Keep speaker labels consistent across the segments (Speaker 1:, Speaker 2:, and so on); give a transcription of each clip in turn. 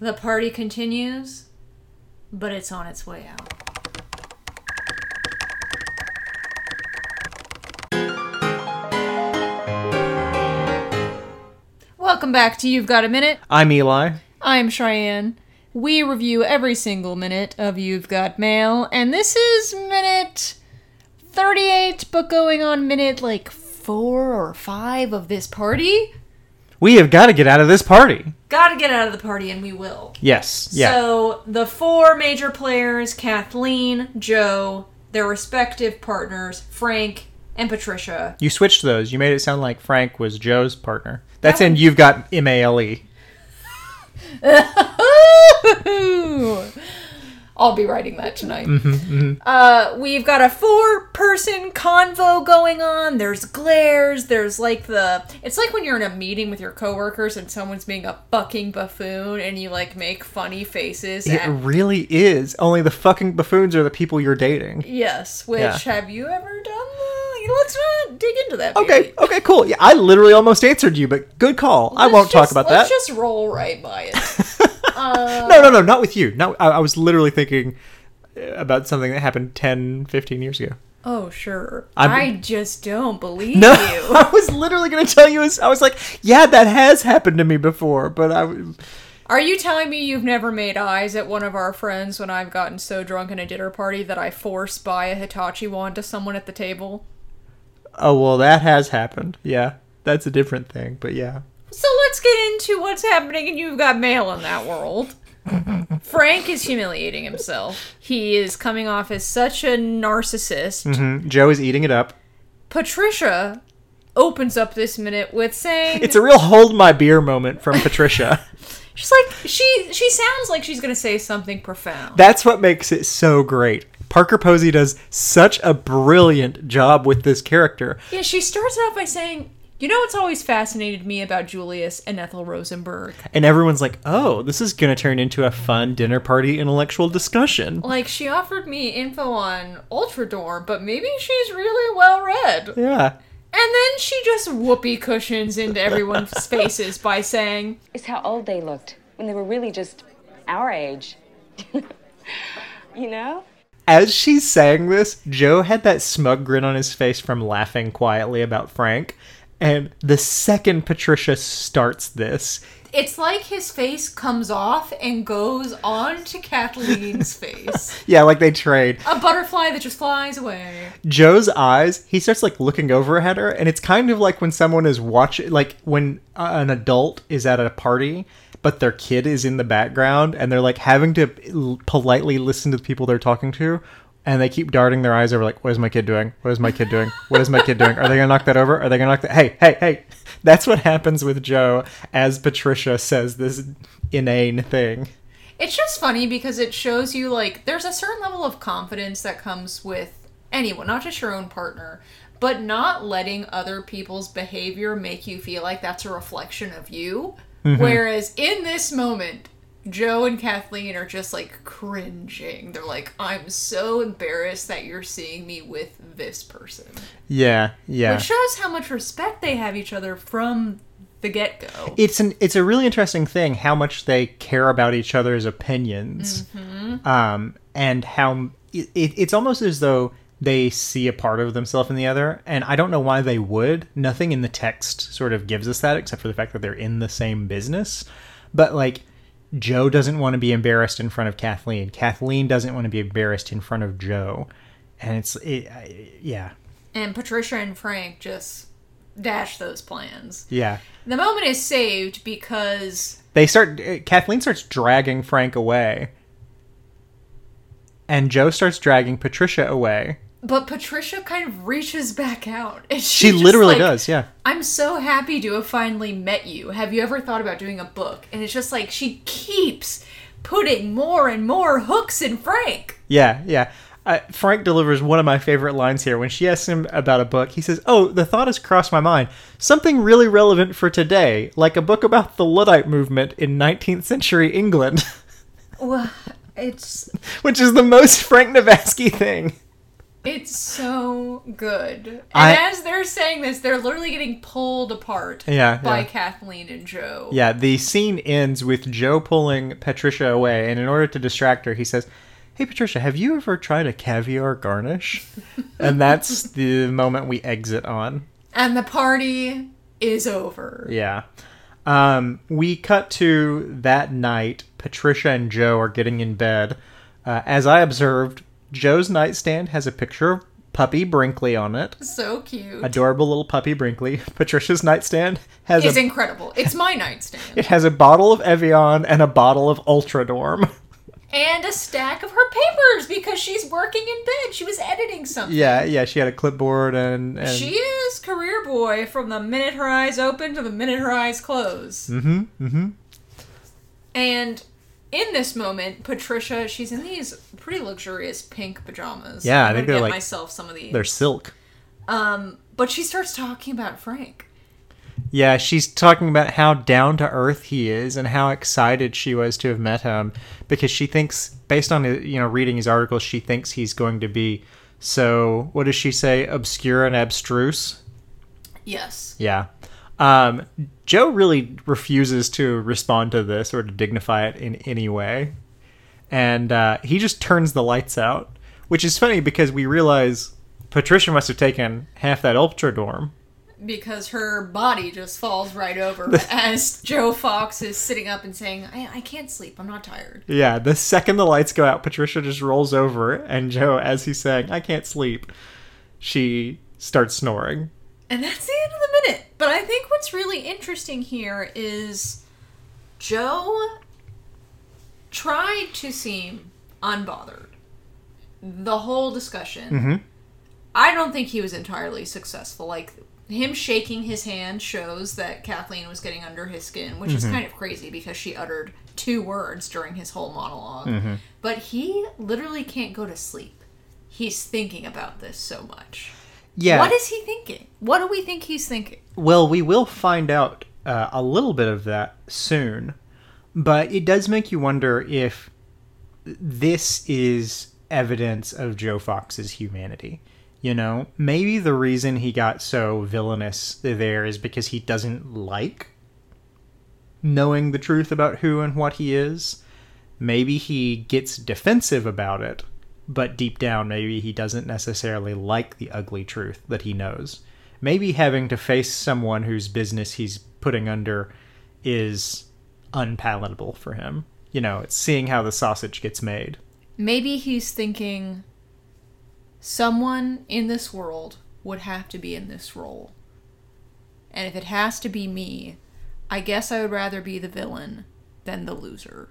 Speaker 1: The party continues, but it's on its way out. Welcome back to You've Got a Minute.
Speaker 2: I'm Eli.
Speaker 1: I'm Cheyenne. We review every single minute of You've Got Mail, and this is minute 38, but going on minute like four or five of this party.
Speaker 2: We have got to get out of this party.
Speaker 1: Gotta get out of the party, and we will.
Speaker 2: Yes. Yeah.
Speaker 1: So the four major players Kathleen, Joe, their respective partners, Frank, and Patricia.
Speaker 2: you switched those. You made it sound like Frank was Joe's partner. That's
Speaker 1: That
Speaker 2: in You've Got M A L E.
Speaker 1: I'll be writing that tonight.
Speaker 2: Mm-hmm,
Speaker 1: Uh, we've got a four-person convo going on. There's glares. There's like the. It's like when you're in a meeting with your coworkers and someone's being a fucking buffoon, and you like make funny faces.
Speaker 2: It
Speaker 1: at-
Speaker 2: really is. Only the fucking buffoons are the people you're dating.
Speaker 1: yes. Which
Speaker 2: Yeah.
Speaker 1: have you ever done? The, let's not dig into that.
Speaker 2: Okay,
Speaker 1: baby.
Speaker 2: okay, cool. Yeah, I literally almost answered you, but good call. I
Speaker 1: Let's
Speaker 2: won't talk
Speaker 1: just-
Speaker 2: about
Speaker 1: let's
Speaker 2: that.
Speaker 1: just roll right by it.
Speaker 2: No, no, no, not with you. No, I, I was literally thinking uh, about something that happened 10, 15 years ago.
Speaker 1: oh, sure.
Speaker 2: I'm-
Speaker 1: I just don't believe
Speaker 2: No,
Speaker 1: you.
Speaker 2: I was literally going to tell you. I was like, yeah, that has happened to me before, but I.
Speaker 1: Are you telling me you've never made eyes at one of our friends when I've gotten so drunk in a dinner party that I force buy a Hitachi wand to someone at the table?
Speaker 2: Oh well, that has happened. Yeah, that's a different thing, but yeah.
Speaker 1: So let's get into what's happening and you've got mail in that world. Frank is humiliating himself. He is coming off as such a narcissist.
Speaker 2: hmm Joe is eating it up.
Speaker 1: Patricia opens up this minute with saying
Speaker 2: It's a real hold my beer moment from Patricia.
Speaker 1: she's like she she sounds like she's going to say something profound.
Speaker 2: That's what makes it so great. Parker Posey does such a brilliant job with this character.
Speaker 1: Yeah, she starts off by saying, "You know what's always fascinated me about Julius and Ethel Rosenberg?
Speaker 2: And everyone's like, oh, this is going to turn into a fun dinner party intellectual discussion.
Speaker 1: Like she offered me info on Ultradorm, but maybe she's really well read."
Speaker 2: Yeah.
Speaker 1: And then she just whoopee cushions into everyone's faces by saying,
Speaker 3: is how old they looked when they were really just our age. you know?
Speaker 2: As she's saying this, Joe had that smug grin on his face from laughing quietly about Frank. And the second Patricia starts this,
Speaker 1: "It's like his face comes off and goes on to Kathleen's face,
Speaker 2: yeah, like they trade.
Speaker 1: a butterfly that just flies away."
Speaker 2: Joe's eyes, he starts like looking over at her, and it's kind of like when someone is watching, like when uh, an adult is at a party, but their kid is in the background, and they're like having to l- politely listen to the people they're talking to, and they keep darting their eyes over, like, what is my kid doing? What is my kid doing? What is my kid doing? Are they gonna knock that over? Are they gonna knock that? Hey, hey, hey! That's what happens with Joe as Patricia says this inane thing.
Speaker 1: It's just funny because it shows you like there's a certain level of confidence that comes with anyone, not just your own partner, but not letting other people's behavior make you feel like that's a reflection of you. Mm-hmm. Whereas in this moment, Joe and Kathleen are just like cringing. They're like, I'm so embarrassed that you're seeing me with this person.
Speaker 2: Yeah, yeah.
Speaker 1: Which shows how much respect they have each other from the get go.
Speaker 2: it's an it's a really interesting thing how much they care about each other's opinions um and how it, it's almost as though they see a part of themselves in the other and i don't know why they would nothing in the text sort of gives us that except for the fact that they're in the same business but like joe doesn't want to be embarrassed in front of kathleen. Kathleen doesn't want to be embarrassed in front of joe. And it's it, I- yeah.
Speaker 1: And Patricia and Frank just dash those plans.
Speaker 2: yeah.
Speaker 1: The moment is saved because
Speaker 2: they start uh, kathleen starts dragging frank away. And joe starts dragging patricia away
Speaker 1: but Patricia kind of reaches back out. And
Speaker 2: she
Speaker 1: just
Speaker 2: literally
Speaker 1: like,
Speaker 2: does yeah
Speaker 1: I'm so happy to have finally met you. Have you ever thought about doing a book? And it's just like she keeps putting more and more hooks in Frank.
Speaker 2: yeah yeah uh, frank delivers one of my favorite lines here when she asks him about a book he says oh the thought has crossed my mind something really relevant for today like a book about the luddite movement in 19th century england
Speaker 1: Well, it's
Speaker 2: which is the most frank navasky thing
Speaker 1: It's so good. And
Speaker 2: I-
Speaker 1: as they're saying this, they're literally getting pulled apart
Speaker 2: Yeah,
Speaker 1: by
Speaker 2: yeah.
Speaker 1: Kathleen and Joe.
Speaker 2: Yeah, the scene ends with Joe pulling Patricia away, and in order to distract her, he says, Hey Patricia, have you ever tried a caviar garnish? and that's the moment we exit on.
Speaker 1: And the party is over.
Speaker 2: Yeah. Um, we cut to that night. Patricia and Joe are getting in bed. Uh, as I observed, Joe's nightstand has a picture of puppy Brinkley on it.
Speaker 1: So cute.
Speaker 2: Adorable little puppy Brinkley. Patricia's nightstand has
Speaker 1: It's
Speaker 2: a
Speaker 1: incredible. It's my nightstand.
Speaker 2: it has a bottle of Evian and a bottle of Ultradorm.
Speaker 1: and a stack of her papers because she's working in bed. She was editing something.
Speaker 2: yeah, yeah. She had a clipboard and, and
Speaker 1: She is career boy from the minute her eyes open to the minute her eyes close.
Speaker 2: Mm-hmm. Mm-hmm.
Speaker 1: And in this moment, Patricia, she's in these pretty luxurious pink pajamas.
Speaker 2: Yeah, I think they're
Speaker 1: get
Speaker 2: like-
Speaker 1: myself some of these.
Speaker 2: They're silk.
Speaker 1: Um, but she starts talking about Frank.
Speaker 2: Yeah, she's talking about how down to earth he is and how excited she was to have met him because she thinks, based on you know reading his articles, she thinks he's going to be so. What does she say? Obscure and abstruse.
Speaker 1: Yes.
Speaker 2: Yeah. Um, Joe really refuses to respond to this or to dignify it in any way, and uh, he just turns the lights out, which is funny because we realize Patricia must have taken half that Ultradorm.
Speaker 1: Because her body just falls right over as Joe Fox is sitting up and saying, I, I can't sleep. I'm not tired.
Speaker 2: Yeah, the second the lights go out, Patricia just rolls over, and Joe, as he's saying, I can't sleep, she starts snoring.
Speaker 1: And that's the end of the. But I think what's really interesting here is Joe tried to seem unbothered. The whole discussion.
Speaker 2: Mhm.
Speaker 1: I don't think he was entirely successful. Like, him shaking his hand shows that Kathleen was getting under his skin, which is kind of crazy because she uttered two words during his whole monolog But he literally can't go to sleep. He's thinking about this so much.
Speaker 2: Yeah.
Speaker 1: What is he thinking? What do we think he's thinking?
Speaker 2: well, we will find out uh, a little bit of that soon, but it does make you wonder if this is evidence of Joe Fox's humanity. You know, maybe the reason he got so villainous there is because he doesn't like knowing the truth about who and what he is. Maybe he gets defensive about it, but deep down, maybe he doesn't necessarily like the ugly truth that he knows. Maybe having to face someone whose business he's putting under is unpalatable for him. You know, it's seeing how the sausage gets made.
Speaker 1: Maybe he's thinking someone in this world would have to be in this role. And if it has to be me, I guess I would rather be the villain than the loser.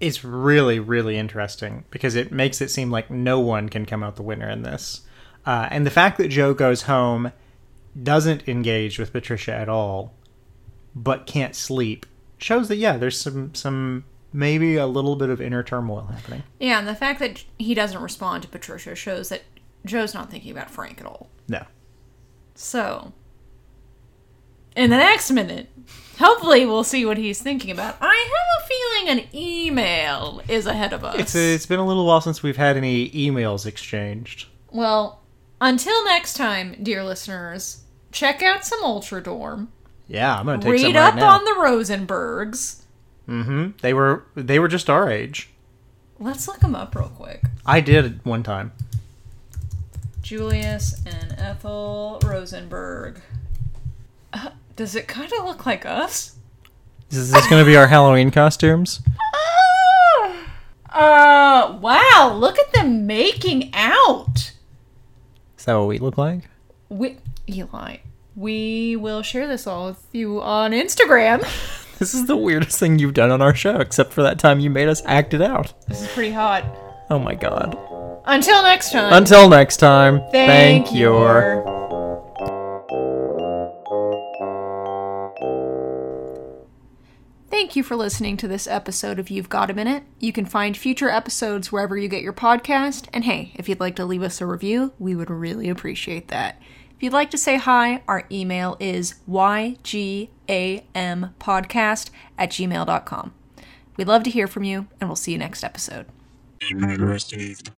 Speaker 2: It's really, really interesting because it makes it seem like no one can come out the winner in this. Uh, and the fact that Joe goes home, doesn't engage with Patricia at all, but can't sleep, shows that yeah, there's some some maybe a little bit of inner turmoil happening.
Speaker 1: Yeah, and the fact that he doesn't respond to Patricia shows that Joe's not thinking about Frank at all.
Speaker 2: No.
Speaker 1: So, in the next minute, hopefully we'll see what he's thinking about. I have a feeling an email is ahead of us.
Speaker 2: It's it's been a little while since we've had any emails exchanged.
Speaker 1: Well, until next time, dear listeners, check out some Ultradorm.
Speaker 2: Yeah, I'm gonna take
Speaker 1: Read
Speaker 2: some
Speaker 1: up
Speaker 2: right
Speaker 1: on the Rosenbergs.
Speaker 2: mm-hmm. They were they were just our age.
Speaker 1: Let's look them up real quick.
Speaker 2: I did one time.
Speaker 1: Julius and Ethel Rosenberg. Uh, does it kind of look like us?
Speaker 2: Is this gonna be our Halloween costumes?
Speaker 1: Oh Uh, wow, look at them making out.
Speaker 2: Is that what we look like?
Speaker 1: We, Eli, we will share this all with you on Instagram.
Speaker 2: This is the weirdest thing you've done on our show, except for that time you made us act it out.
Speaker 1: This is pretty hot.
Speaker 2: Oh my god.
Speaker 1: Until next time.
Speaker 2: Until next time,
Speaker 1: Thank,
Speaker 2: thank you.
Speaker 1: you. Thank you for listening to this episode of You've Got a Minute. You can find future episodes wherever you get your podcast. And hey, if you'd like to leave us a review, we would really appreciate that. If you'd like to say hi, our email is ygampodcast at gmail.com. We'd love to hear from you, and we'll see you next episode.